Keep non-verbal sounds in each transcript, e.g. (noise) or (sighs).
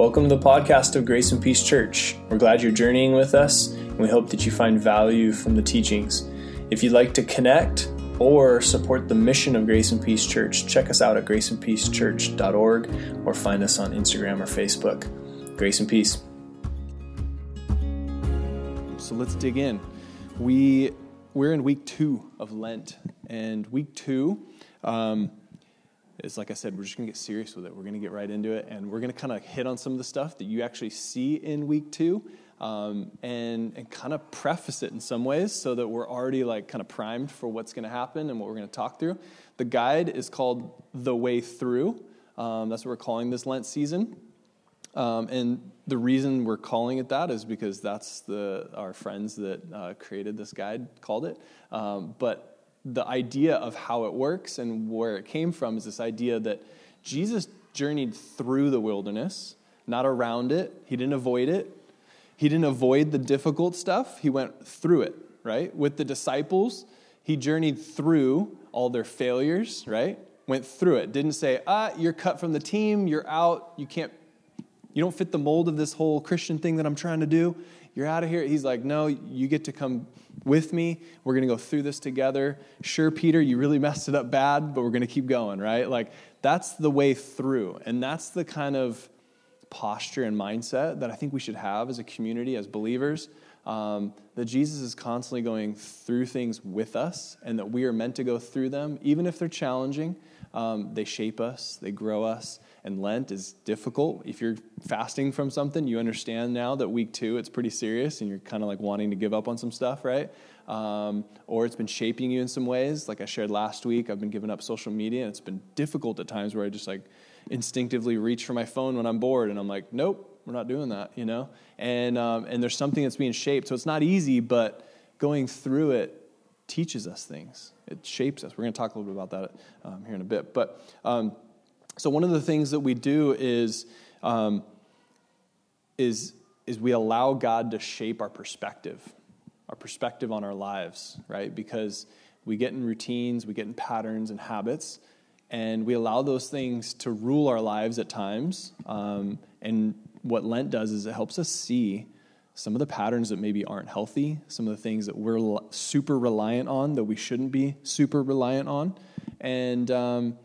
Welcome to the podcast of Grace and Peace Church. We're glad you're journeying with us, and we hope that you find value from the teachings. If you'd like to connect or support the mission of Grace and Peace Church, check us out at graceandpeacechurch.org or find us on Instagram or Facebook. Grace and Peace. So let's dig in. We we're in week two of Lent, and week two. Um, is like I said, we're just going to get serious with it. We're going to get right into it, and we're going to kind of hit on some of the stuff that you actually see in week two, um, and and kind of preface it in some ways so that we're already like kind of primed for what's going to happen and what we're going to talk through. The guide is called "The Way Through." Um, that's what we're calling this Lent season, um, and the reason we're calling it that is because that's the our friends that uh, created this guide called it. Um, but the idea of how it works and where it came from is this idea that Jesus journeyed through the wilderness, not around it. He didn't avoid it. He didn't avoid the difficult stuff. He went through it, right? With the disciples, he journeyed through all their failures, right? Went through it. Didn't say, ah, you're cut from the team, you're out, you can't, you don't fit the mold of this whole Christian thing that I'm trying to do. You're out of here. He's like, no, you get to come with me. We're going to go through this together. Sure, Peter, you really messed it up bad, but we're going to keep going, right? Like, that's the way through. And that's the kind of posture and mindset that I think we should have as a community, as believers. Um, that Jesus is constantly going through things with us, and that we are meant to go through them, even if they're challenging. Um, they shape us, they grow us, and Lent is difficult. If you're fasting from something, you understand now that week two it's pretty serious, and you're kind of like wanting to give up on some stuff, right? Um, or it's been shaping you in some ways. Like I shared last week, I've been giving up social media, and it's been difficult at times where I just like instinctively reach for my phone when I'm bored, and I'm like, nope, we're not doing that, you know. And um, and there's something that's being shaped, so it's not easy, but going through it teaches us things. It shapes us. We're going to talk a little bit about that um, here in a bit. But um, so one of the things that we do is um, is is we allow God to shape our perspective, our perspective on our lives, right? Because we get in routines, we get in patterns and habits, and we allow those things to rule our lives at times. Um, and what Lent does is it helps us see some of the patterns that maybe aren't healthy, some of the things that we're super reliant on that we shouldn't be super reliant on. And, um,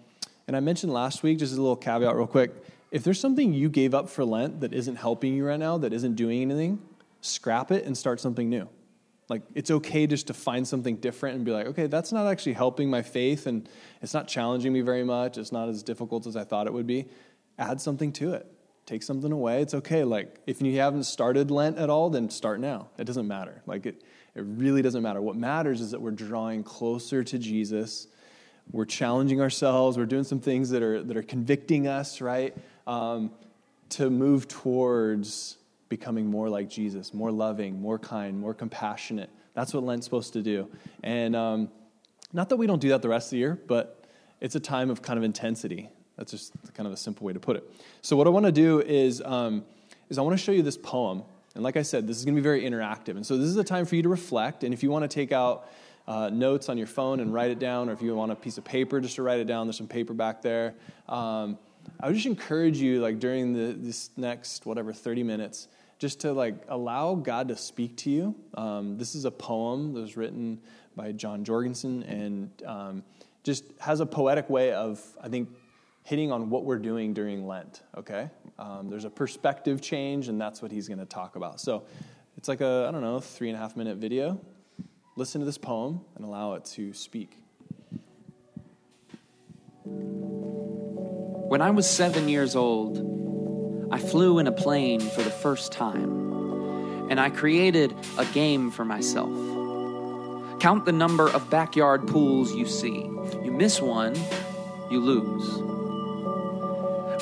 and I mentioned last week, just a little caveat, real quick. If there's something you gave up for Lent that isn't helping you right now, that isn't doing anything, scrap it and start something new. Like, it's okay just to find something different and be like, okay, that's not actually helping my faith and it's not challenging me very much. It's not as difficult as I thought it would be. Add something to it take something away. It's okay. Like, if you haven't started Lent at all, then start now. It doesn't matter. Like, it, it really doesn't matter. What matters is that we're drawing closer to Jesus. We're challenging ourselves. We're doing some things that are, that are convicting us, right? Um, to move towards becoming more like Jesus, more loving, more kind, more compassionate. That's what Lent's supposed to do. And um, not that we don't do that the rest of the year, but it's a time of kind of intensity. That's just kind of a simple way to put it. So what I want to do is, um, is I want to show you this poem. And like I said, this is going to be very interactive. And so this is a time for you to reflect. And if you want to take out uh, notes on your phone and write it down, or if you want a piece of paper just to write it down, there's some paper back there. Um, I would just encourage you, like during the, this next whatever 30 minutes, just to like allow God to speak to you. Um, this is a poem that was written by Jon Jorgenson and um, just has a poetic way of, I think, hitting on what we're doing during Lent, okay? Um, there's a perspective change, and that's what he's going to talk about. So it's like a, I don't know, three and a half minute video. Listen to this poem and allow it to speak. When I was seven years old, I flew in a plane for the first time, and I created a game for myself. Count the number of backyard pools you see. You miss one, you lose.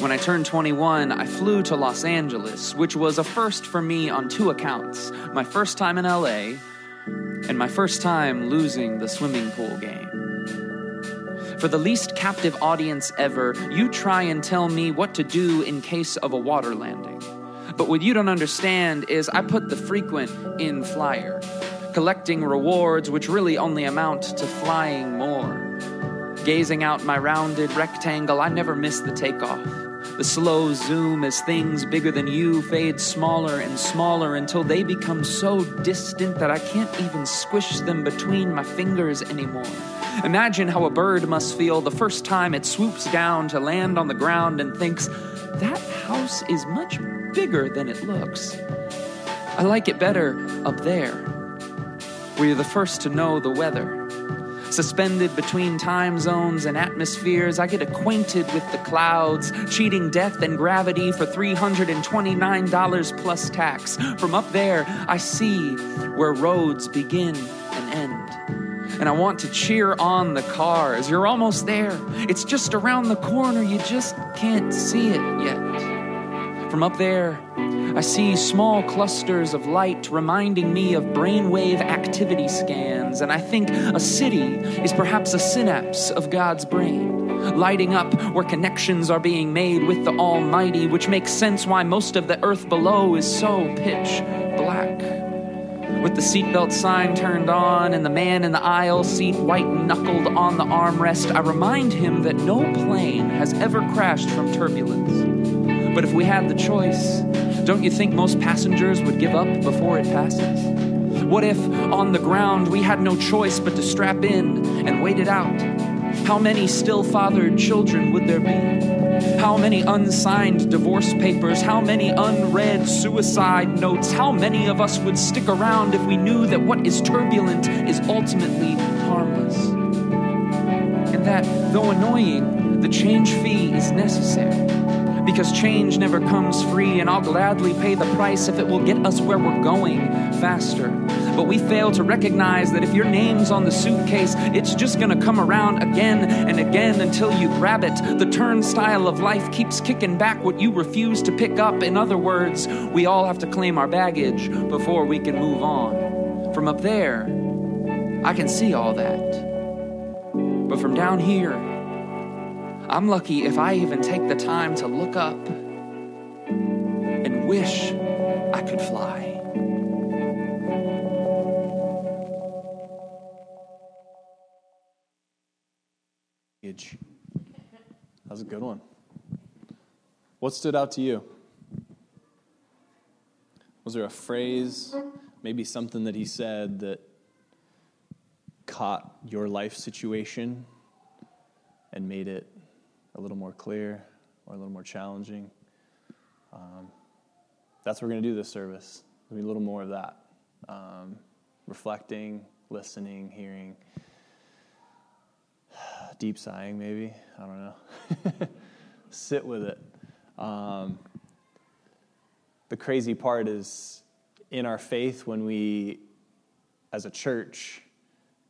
When I turned 21, I flew to Los Angeles, which was a first for me on two accounts my first time in LA, and my first time losing the swimming pool game. For the least captive audience ever, you try and tell me what to do in case of a water landing. But what you don't understand is I put the frequent in flyer, collecting rewards which really only amount to flying more. Gazing out my rounded rectangle, I never miss the takeoff The slow zoom as things bigger than you fade smaller and smaller until they become so distant that I can't even squish them between my fingers anymore. Imagine how a bird must feel the first time it swoops down to land on the ground and thinks, that house is much bigger than it looks. I like it better up there, where you're the first to know the weather. Suspended between time zones and atmospheres, I get acquainted with the clouds, cheating death and gravity for $329 plus tax. From up there, I see where roads begin and end. And I want to cheer on the cars. You're almost there. It's just around the corner. You just can't see it yet. From up there, I see small clusters of light reminding me of brainwave activity scans, and I think a city is perhaps a synapse of God's brain, lighting up where connections are being made with the Almighty, which makes sense why most of the earth below is so pitch black. With the seatbelt sign turned on and the man in the aisle seat white knuckled on the armrest, I remind him that no plane has ever crashed from turbulence. But if we had the choice, don't you think most passengers would give up before it passes? What if on the ground we had no choice but to strap in and wait it out? How many still fathered children would there be? How many unsigned divorce papers? How many unread suicide notes? How many of us would stick around if we knew that what is turbulent is ultimately harmless? And that, though annoying, the change fee is necessary because change never comes free, and I'll gladly pay the price if it will get us where we're going faster. But we fail to recognize that if your name's on the suitcase, it's just gonna come around again and again until you grab it. The turnstile of life keeps kicking back what you refuse to pick up. In other words, we all have to claim our baggage before we can move on. From up there, I can see all that. But from down here, I'm lucky if I even take the time to look up and wish I could fly. That was a good one. What stood out to you? Was there a phrase, maybe something that he said that caught your life situation and made it a little more clear or a little more challenging. Um, that's what we're going to do this service. Be a little more of that. Um, reflecting, listening, hearing, (sighs) deep sighing, maybe. I don't know. (laughs) Sit with it. Um, the crazy part is in our faith when we, as a church,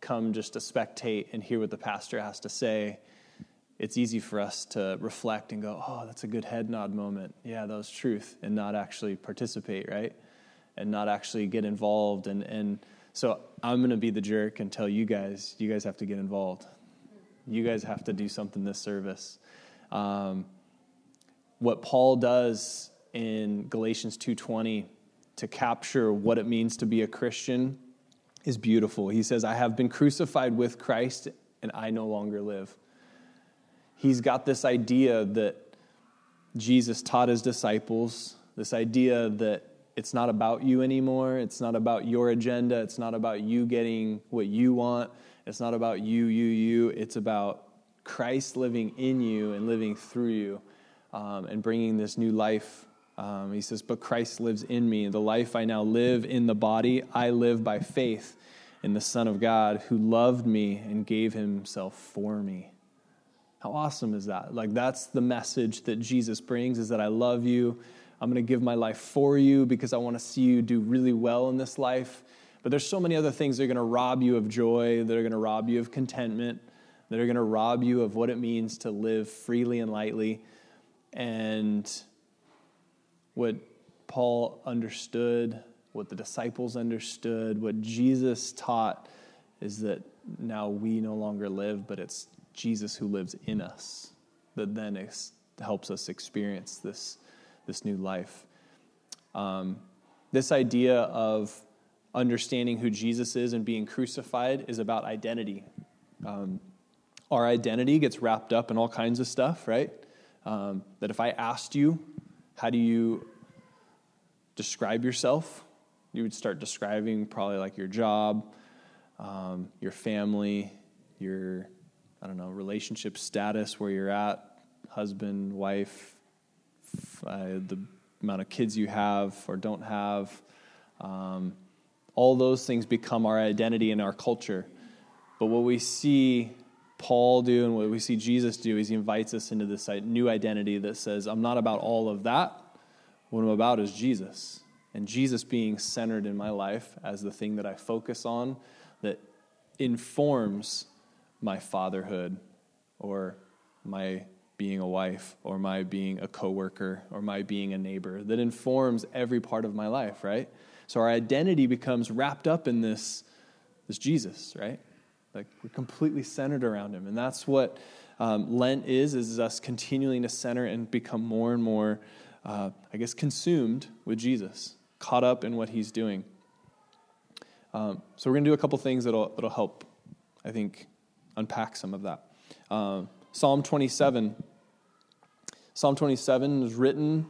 come just to spectate and hear what the pastor has to say it's easy for us to reflect and go, oh, that's a good head nod moment. Yeah, that was truth, and not actually participate, right? And not actually get involved. And, and so I'm going to be the jerk and tell you guys, you guys have to get involved. You guys have to do something this service. Um, what Paul does in Galatians 2:20 to capture what it means to be a Christian is beautiful. He says, "I have been crucified with Christ and I no longer live." He's got this idea that Jesus taught his disciples, this idea that it's not about you anymore. It's not about your agenda. It's not about you getting what you want. It's not about you, you, you. It's about Christ living in you and living through you um, and bringing this new life. Um, he says, But Christ lives in me. The life I now live in the body, I live by faith in the Son of God who loved me and gave himself for me. How awesome is that? Like, that's the message that Jesus brings is that I love you. I'm going to give my life for you because I want to see you do really well in this life. But there's so many other things that are going to rob you of joy, that are going to rob you of contentment, that are going to rob you of what it means to live freely and lightly. And what Paul understood, what the disciples understood, what Jesus taught is that now we no longer live, but it's Jesus who lives in us that then ex- helps us experience this, this new life. Um, this idea of understanding who Jesus is and being crucified is about identity. Um, our identity gets wrapped up in all kinds of stuff, right? Um, that if I asked you, how do you describe yourself? You would start describing probably like your job, um, your family, your, I don't know, relationship status, where you're at, husband, wife, uh, the amount of kids you have or don't have. Um, all those things become our identity in our culture. But what we see Paul do and what we see Jesus do is he invites us into this new identity that says, I'm not about all of that. What I'm about is Jesus. And Jesus being centered in my life as the thing that I focus on that informs my fatherhood or my being a wife or my being a coworker or my being a neighbor that informs every part of my life, right? So our identity becomes wrapped up in this, this Jesus, right? Like we're completely centered around him. And that's what um, Lent is, is us continuing to center and become more and more, uh, I guess, consumed with Jesus, caught up in what he's doing. Um, so we're going to do a couple things that'll, that'll help, I think, unpack some of that. Um, Psalm 27. Psalm 27 is written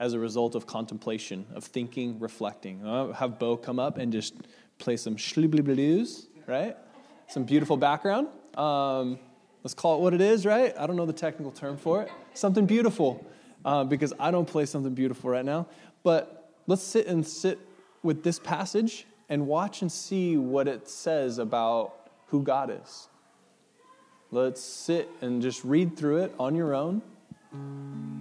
as a result of contemplation, of thinking, reflecting. I'll have Bo come up and just play some blues, right? Some beautiful background. Um, let's call it what it is, right? I don't know the technical term for it. Something beautiful, uh, because I don't play something beautiful right now. But let's sit and sit with this passage and watch and see what it says about who God is. Let's sit and just read through it on your own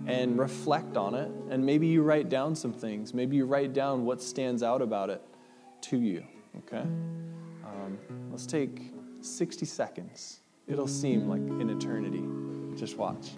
and reflect on it. And maybe you write down some things. Maybe you write down what stands out about it to you. Okay? Um, let's take 60 seconds. It'll seem like an eternity. Just watch.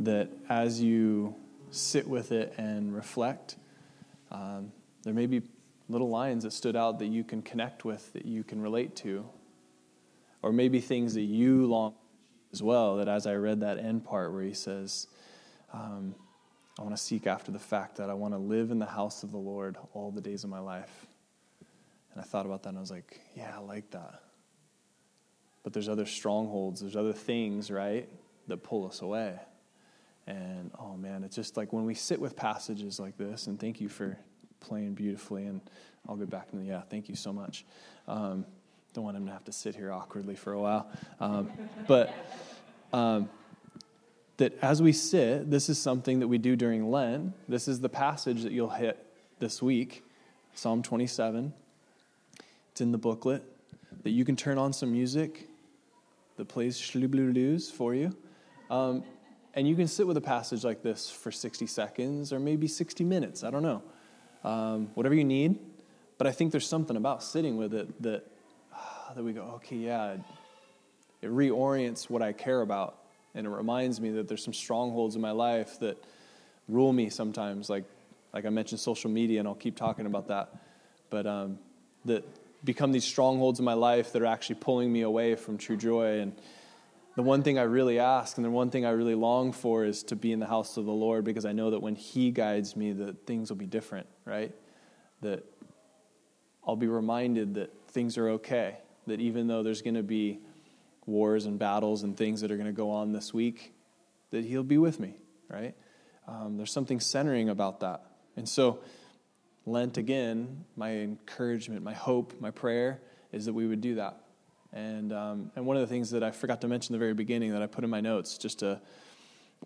That as you sit with it and reflect, um, there may be little lines that stood out that you can connect with, that you can relate to, or maybe things that you long as well. That as I read that end part where he says, um, I want to seek after the fact that I want to live in the house of the Lord all the days of my life. And I thought about that and I was like, yeah, I like that. But there's other strongholds, there's other things, right, that pull us away. And oh man, it's just like when we sit with passages like this, and thank you for playing beautifully. And I'll get back the, yeah, thank you so much. Um, don't want him to have to sit here awkwardly for a while. Um, but um, that as we sit, this is something that we do during Lent. This is the passage that you'll hit this week Psalm 27. It's in the booklet that you can turn on some music that plays Schlublulus for you. Um, and you can sit with a passage like this for 60 seconds or maybe 60 minutes. I don't know. Um, whatever you need. But I think there's something about sitting with it that, (sighs) that we go, okay, yeah, it reorients what I care about And it reminds me that there's some strongholds in my life that rule me sometimes, like, like I mentioned social media, and I'll keep talking about that. But um, that become these strongholds in my life that are actually pulling me away from true joy. And the one thing I really ask and the one thing I really long for is to be in the house of the Lord because I know that when He guides me, that things will be different, right? That I'll be reminded that things are okay. That even though there's going to be wars and battles and things that are going to go on this week, that He'll be with me, right? Um, there's something centering about that. And so, Lent again, my encouragement, my hope, my prayer is that we would do that. And, um, and one of the things that I forgot to mention the very beginning that I put in my notes just to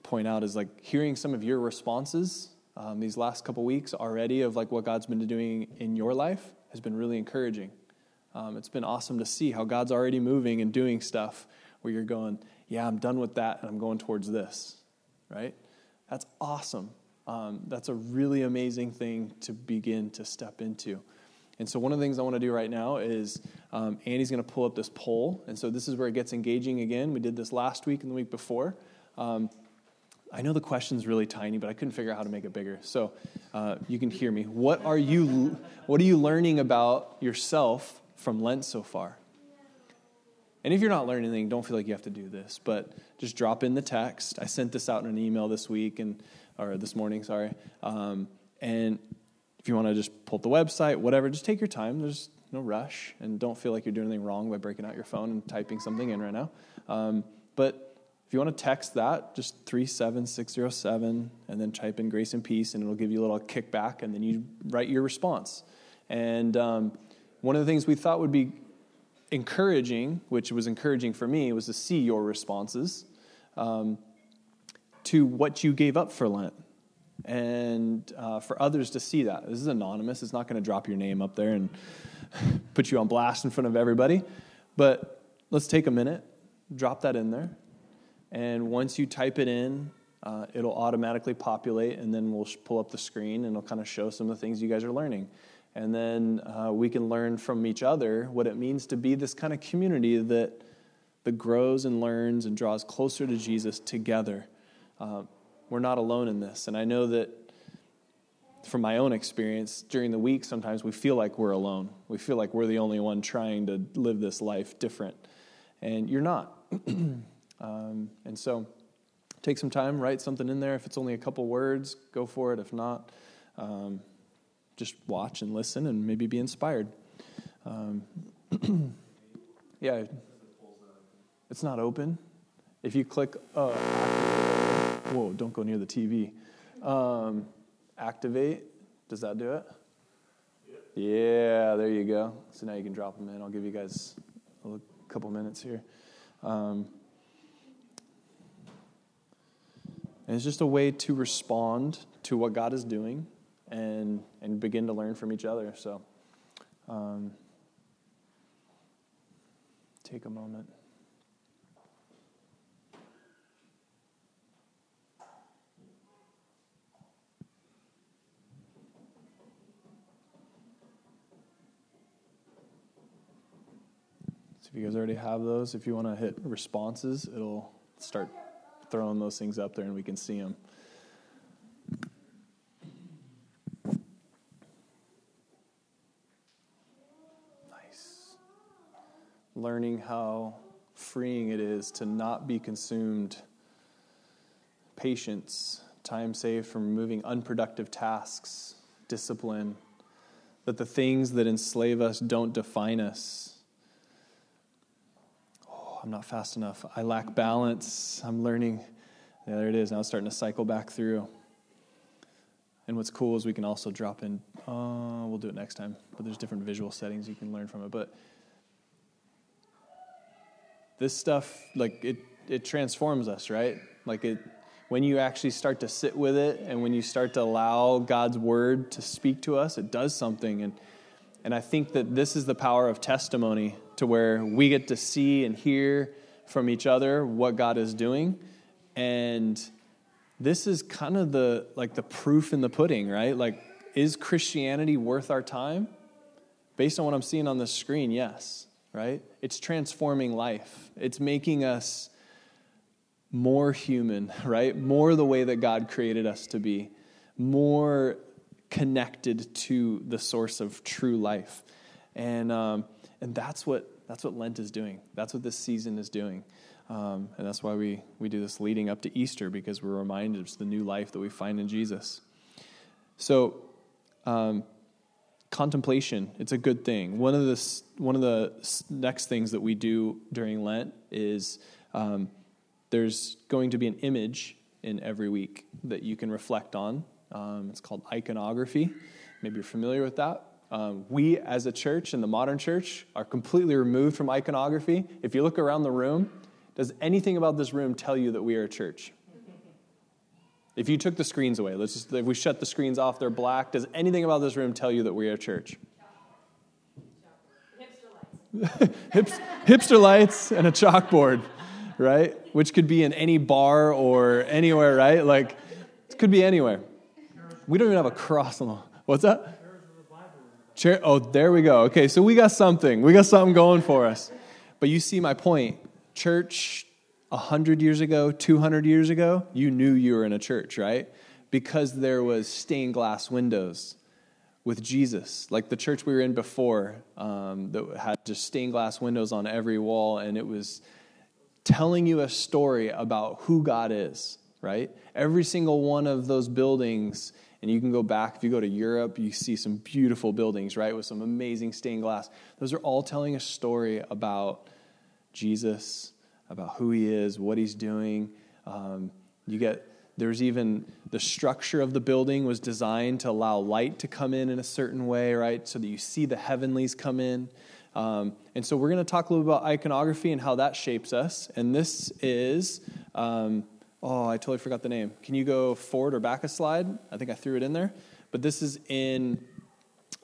point out is like hearing some of your responses um, these last couple weeks already of like what God's been doing in your life has been really encouraging. Um, it's been awesome to see how God's already moving and doing stuff where you're going, yeah, I'm done with that and I'm going towards this, right? That's awesome. Um, that's a really amazing thing to begin to step into. And so, one of the things I want to do right now is um, Andy's going to pull up this poll. And so, this is where it gets engaging again. We did this last week and the week before. Um, I know the question's really tiny, but I couldn't figure out how to make it bigger. So, uh, you can hear me. What are you, what are you learning about yourself from Lent so far? And if you're not learning anything, don't feel like you have to do this, but just drop in the text. I sent this out in an email this week and or this morning, sorry. Um, and if you want to just pull up the website, whatever, just take your time. There's no rush, and don't feel like you're doing anything wrong by breaking out your phone and typing something in right now. Um, but if you want to text that, just 37607, and then type in grace and peace, and it'll give you a little kickback, and then you write your response. And um, one of the things we thought would be encouraging, which was encouraging for me, was to see your responses um, to what you gave up for Lent and uh, for others to see that. This is anonymous, it's not going to drop your name up there and (laughs) put you on blast in front of everybody. But let's take a minute, drop that in there, and once you type it in, uh, it'll automatically populate, and then we'll pull up the screen and it'll kind of show some of the things you guys are learning. And then uh, we can learn from each other what it means to be this kind of community that, that grows and learns and draws closer to Jesus together. Uh, we're not alone in this. And I know that from my own experience, during the week, sometimes we feel like we're alone. We feel like we're the only one trying to live this life different. And you're not. (clears throat) um, and so take some time, write something in there. If it's only a couple words, go for it. If not, um, just watch and listen and maybe be inspired. Um, (clears throat) yeah, it's not open. If you click, uh, whoa, don't go near the TV. Um, activate, does that do it? Yeah, there you go. So now you can drop them in. I'll give you guys a couple minutes here. Um, and it's just a way to respond to what God is doing and and begin to learn from each other. So, um, take a moment. If you guys already have those, if you want to hit responses, it'll start throwing those things up there and we can see them. Nice. Learning how freeing it is to not be consumed. Patience, time saved from removing unproductive tasks, discipline, that the things that enslave us don't define us. I'm not fast enough. I lack balance. I'm learning. Yeah, there it is. Now it's starting to cycle back through. And what's cool is we can also drop in, uh, we'll do it next time, but there's different visual settings you can learn from it. But this stuff like it it transforms us, right? Like it when you actually start to sit with it and when you start to allow God's word to speak to us, it does something and and I think that this is the power of testimony to where we get to see and hear from each other what God is doing and this is kind of the like the proof in the pudding, right? Like is Christianity worth our time? Based on what I'm seeing on the screen, yes right? It's transforming life, it's making us more human, (laughs) right? More the way that God created us to be, more connected to the source of true life. And, um, and that's, what, that's what Lent is doing. That's what this season is doing. Um, and that's why we, we do this leading up to Easter, because we're reminded of the new life that we find in Jesus. So, um, contemplation, it's a good thing. One of the, one of the next things that we do during Lent is um, there's going to be an image in every week that you can reflect on. Um, it's called iconography. Maybe you're familiar with that. Um, we, as a church in the modern church, are completely removed from iconography. If you look around the room, does anything about this room tell you that we are a church? If you took the screens away, let's just, if we shut the screens off, they're black. Does anything about this room tell you that we are a church? (laughs) hipster lights and a chalkboard, right? Which could be in any bar or anywhere, right? Like, it could be anywhere. We don't even have a cross on the. What's that? Chair. Oh, there we go. Okay, so we got something. We got something going for us. But you see my point. Church 100 years ago, 200 years ago, you knew you were in a church, right? Because there was stained glass windows with Jesus, like the church we were in before, um, that had just stained glass windows on every wall, and it was telling you a story about who God is, right? Every single one of those buildings, and you can go back, if you go to Europe, you see some beautiful buildings, right, with some amazing stained glass. Those are all telling a story about Jesus about who he is, what he's doing. Um, you get there's even the structure of the building was designed to allow light to come in in a certain way, right? So that you see the heavenlies come in. Um, and so we're going to talk a little about iconography and how that shapes us. And this is, um, oh, I totally forgot the name. Can you go forward or back a slide? I think I threw it in there. But this is in,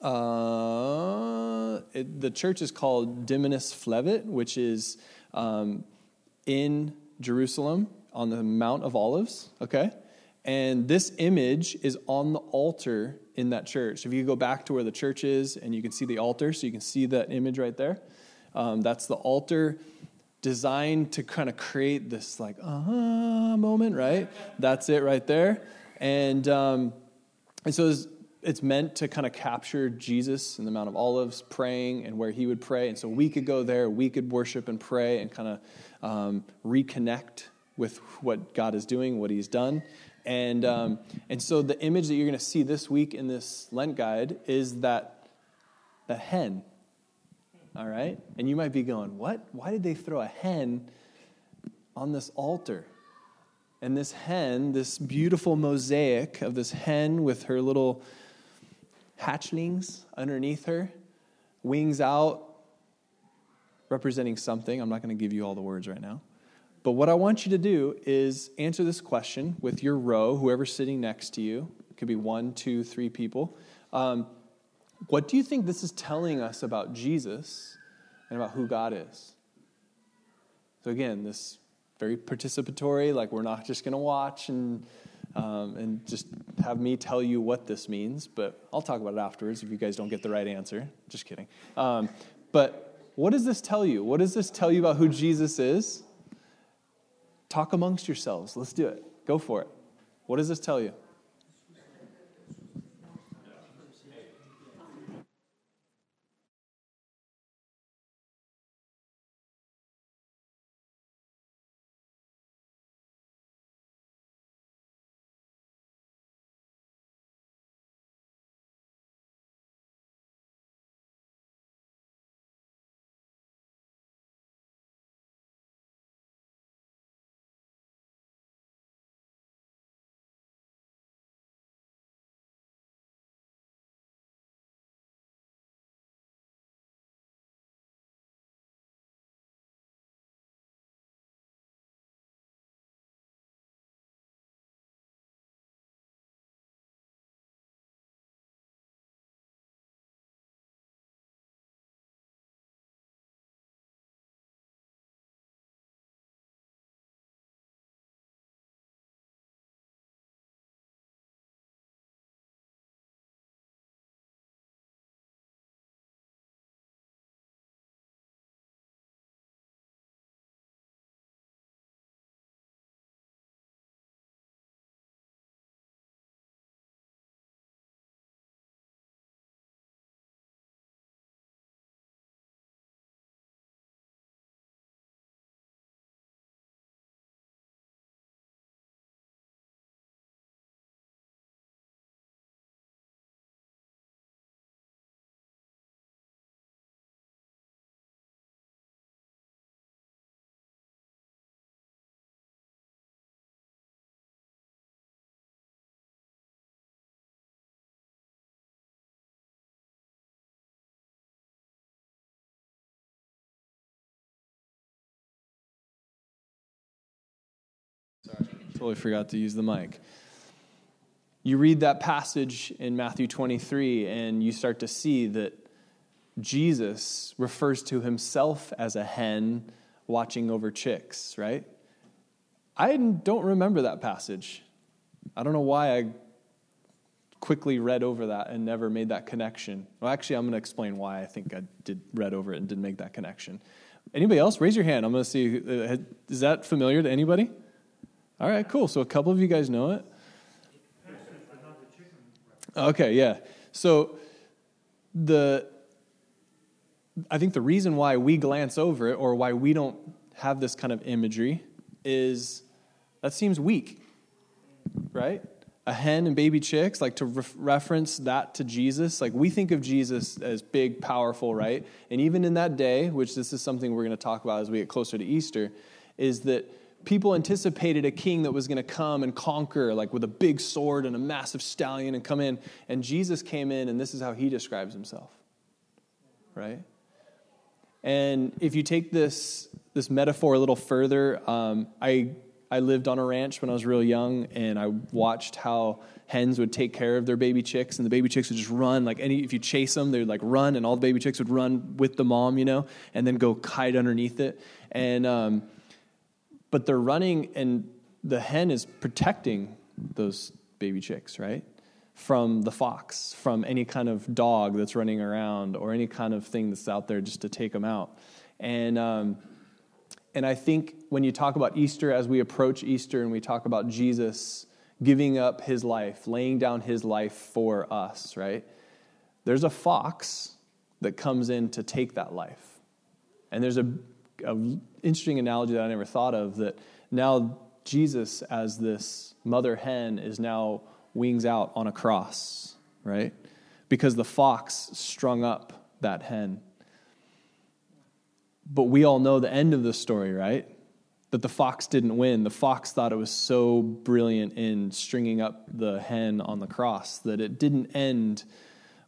uh, it, the church is called Dominus Flevit, which is um, in Jerusalem on the Mount of Olives, okay? And this image is on the altar in that church. If you go back to where the church is and you can see the altar, so you can see that image right there. Um, that's the altar designed to kind of create this like uh-huh moment, right? That's it right there. And um, and so it's, it's meant to kind of capture Jesus in the Mount of Olives praying and where he would pray. And so we could go there, we could worship and pray and kind of um, reconnect with what God is doing, what He's done. And, um, and so the image that you're going to see this week in this Lent guide is that, that hen. All right? And you might be going, what? Why did they throw a hen on this altar? And this hen, this beautiful mosaic of this hen with her little hatchlings underneath her, wings out, representing something. I'm not going to give you all the words right now. But what I want you to do is answer this question with your row, whoever's sitting next to you. It could be one, two, three people. Um, what do you think this is telling us about Jesus and about who God is? So, again, this very participatory, like we're not just going to watch and, um, and just have me tell you what this means, but I'll talk about it afterwards if you guys don't get the right answer. Just kidding. Um, but what does this tell you? What does this tell you about who Jesus is? Talk amongst yourselves. Let's do it. Go for it. What does this tell you? Totally forgot to use the mic. You read that passage in Matthew 23, and you start to see that Jesus refers to himself as a hen watching over chicks, right? I don't remember that passage. I don't know why I quickly read over that and never made that connection. Well, actually, I'm going to explain why I think I did read over it and didn't make that connection. Anybody else? Raise your hand. I'm going to see. Uh, is that familiar to anybody? All right, cool. So a couple of you guys know it. Okay, yeah. So the I think the reason why we glance over it or why we don't have this kind of imagery is that seems weak, right? A hen and baby chicks, like to re- reference that to Jesus. Like we think of Jesus as big, powerful, right? And even in that day, which this is something we're going to talk about as we get closer to Easter, is that people anticipated a king that was going to come and conquer, like with a big sword and a massive stallion and come in. And Jesus came in, and this is how he describes himself, right? And if you take this, this metaphor a little further, um, I, I lived on a ranch when I was real young, and I watched how hens would take care of their baby chicks, and the baby chicks would just run. Like any, if you chase them, they would like run, and all the baby chicks would run with the mom, you know, and then go hide underneath it. And um, but they're running, and the hen is protecting those baby chicks, right? From the fox, from any kind of dog that's running around, or any kind of thing that's out there just to take them out. And um, and I think when you talk about Easter, as we approach Easter, and we talk about Jesus giving up his life, laying down his life for us, right? There's a fox that comes in to take that life. And there's a an interesting analogy that I never thought of that now Jesus, as this mother hen, is now wings out on a cross, right? Because the fox strung up that hen. But we all know the end of the story, right? That the fox didn't win. The fox thought it was so brilliant in stringing up the hen on the cross that it didn't end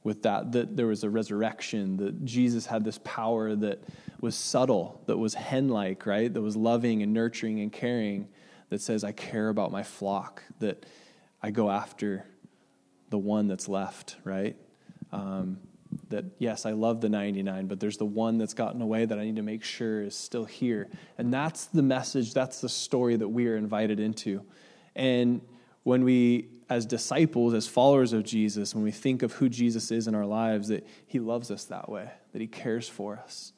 with that, that there was a resurrection, that Jesus had this power that was subtle, that was hen like, right? That was loving and nurturing and caring, that says, I care about my flock, that I go after the one that's left, right? Um, that yes, I love the 99, but there's the one that's gotten away that I need to make sure is still here. And that's the message, that's the story that we are invited into. And when we, as disciples, as followers of Jesus, when we think of who Jesus is in our lives, that he loves us that way, that he cares for us,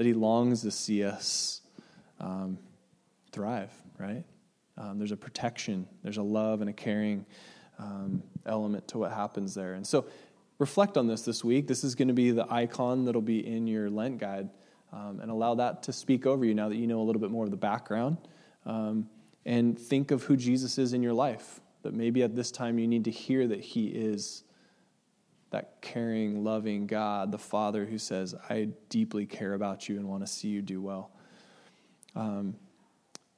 that He longs to see us um, thrive, right? Um, there's a protection, there's a love and a caring um, element to what happens there. And so reflect on this this week. This is going to be the icon that'll be in your Lent guide. Um, and allow that to speak over you now that you know a little bit more of the background. Um, and think of who Jesus is in your life. That maybe at this time you need to hear that He is that caring, loving God, the Father who says, I deeply care about you and want to see you do well. Um,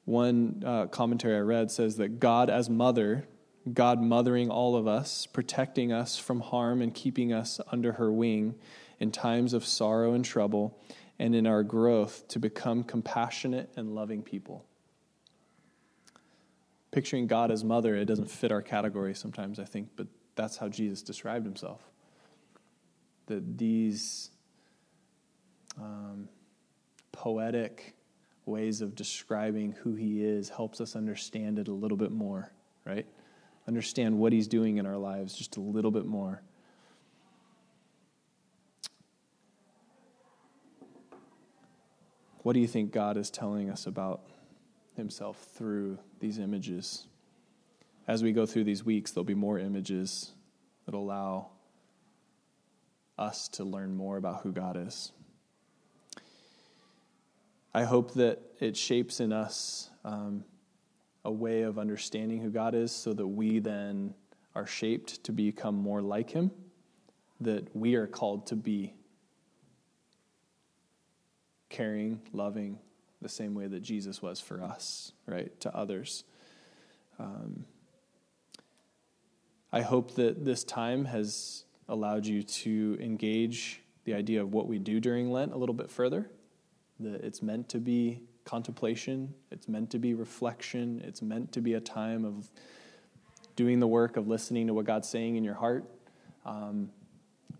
one uh, commentary I read says that God, as mother, God mothering all of us, protecting us from harm and keeping us under her wing in times of sorrow and trouble, and in our growth to become compassionate and loving people. Picturing God as mother, it doesn't fit our category sometimes, I think, but that's how Jesus described himself that these um, poetic ways of describing who he is helps us understand it a little bit more, right? Understand what he's doing in our lives just a little bit more. What do you think God is telling us about himself through these images? As we go through these weeks, there'll be more images that allow us to learn more about who God is. I hope that it shapes in us um, a way of understanding who God is so that we then are shaped to become more like Him, that we are called to be caring, loving, the same way that Jesus was for us, right, to others. Um, I hope that this time has allowed you to engage the idea of what we do during Lent a little bit further. That it's meant to be contemplation, it's meant to be reflection, it's meant to be a time of doing the work of listening to what God's saying in your heart, um,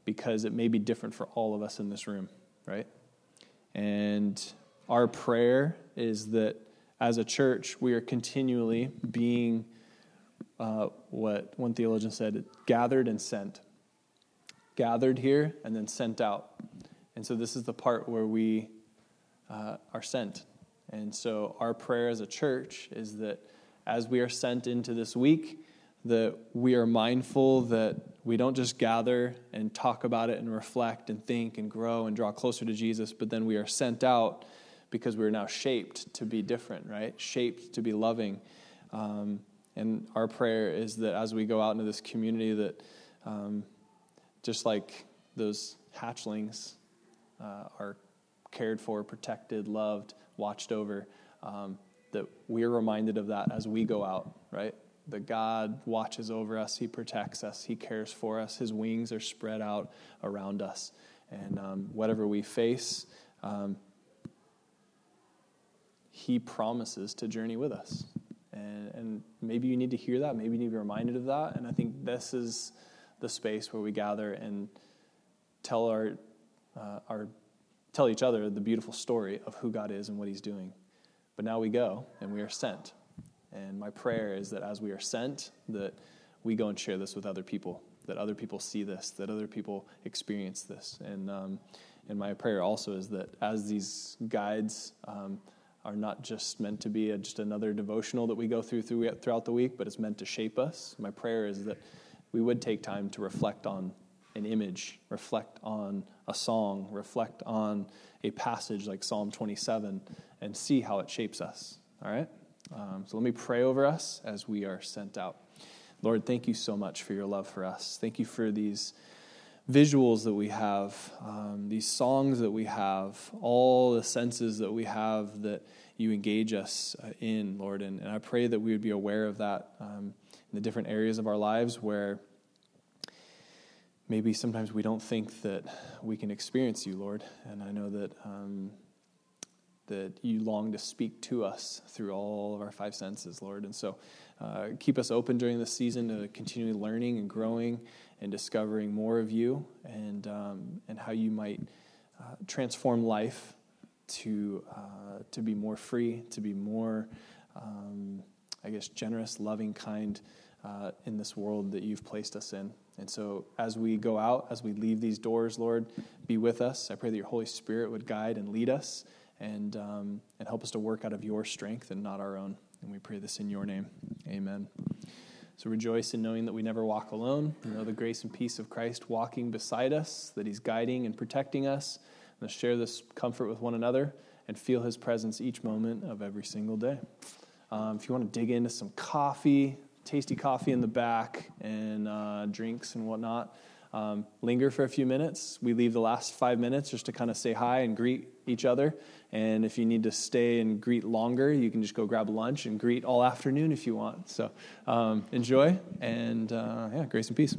because it may be different for all of us in this room, right? And our prayer is that as a church, we are continually being uh, what one theologian said gathered and sent. Gathered here and then sent out. And so this is the part where we uh, are sent. And so our prayer as a church is that as we are sent into this week, that we are mindful that we don't just gather and talk about it and reflect and think and grow and draw closer to Jesus, but then we are sent out because we're now shaped to be different, right? Shaped to be loving. Um, and our prayer is that as we go out into this community, that um, just like those hatchlings uh, are cared for, protected, loved, watched over, um, that we're reminded of that as we go out, right? That God watches over us, He protects us, He cares for us, His wings are spread out around us. And um, whatever we face, um, He promises to journey with us. And, and maybe you need to hear that, maybe you need to be reminded of that. And I think this is the space where we gather and tell our, uh, our tell each other the beautiful story of who God is and what He's doing. But now we go and we are sent. And my prayer is that as we are sent, that we go and share this with other people, that other people see this, that other people experience this. And, um, and my prayer also is that as these guides um, are not just meant to be a, just another devotional that we go through, through throughout the week, but it's meant to shape us, my prayer is that we would take time to reflect on an image, reflect on a song, reflect on a passage like Psalm 27, and see how it shapes us. All right? Um, so let me pray over us as we are sent out. Lord, thank you so much for your love for us. Thank you for these visuals that we have, um, these songs that we have, all the senses that we have that you engage us uh, in, Lord. And, and, I pray that we would be aware of that um, the different areas of our lives where maybe sometimes we don't think that we can experience you, Lord. And I know that um, that you long to speak to us through all of our five senses, Lord. And so, uh, keep us open during this season to continue learning and growing and discovering more of you and um, and how you might uh, transform life to uh, to be more free, to be more, um, I guess, generous, loving, kind uh, in this world that you've placed us in. And so, as we go out, as we leave these doors, Lord, be with us. I pray that your Holy Spirit would guide and lead us and, um, and help us to work out of your strength and not our own. And we pray this in your name. Amen. So rejoice in knowing that we never walk alone. We know the grace and peace of Christ walking beside us, that he's guiding and protecting us. Let's share this comfort with one another and feel his presence each moment of every single day. Um, if you want to dig into some coffee, tasty coffee in the back and uh, drinks and whatnot. Um, linger for a few minutes. We leave the last five minutes just to kind of say hi and greet each other. And if you need to stay and greet longer, you can just go grab lunch and greet all afternoon if you want. So um, enjoy and uh, yeah, grace and peace.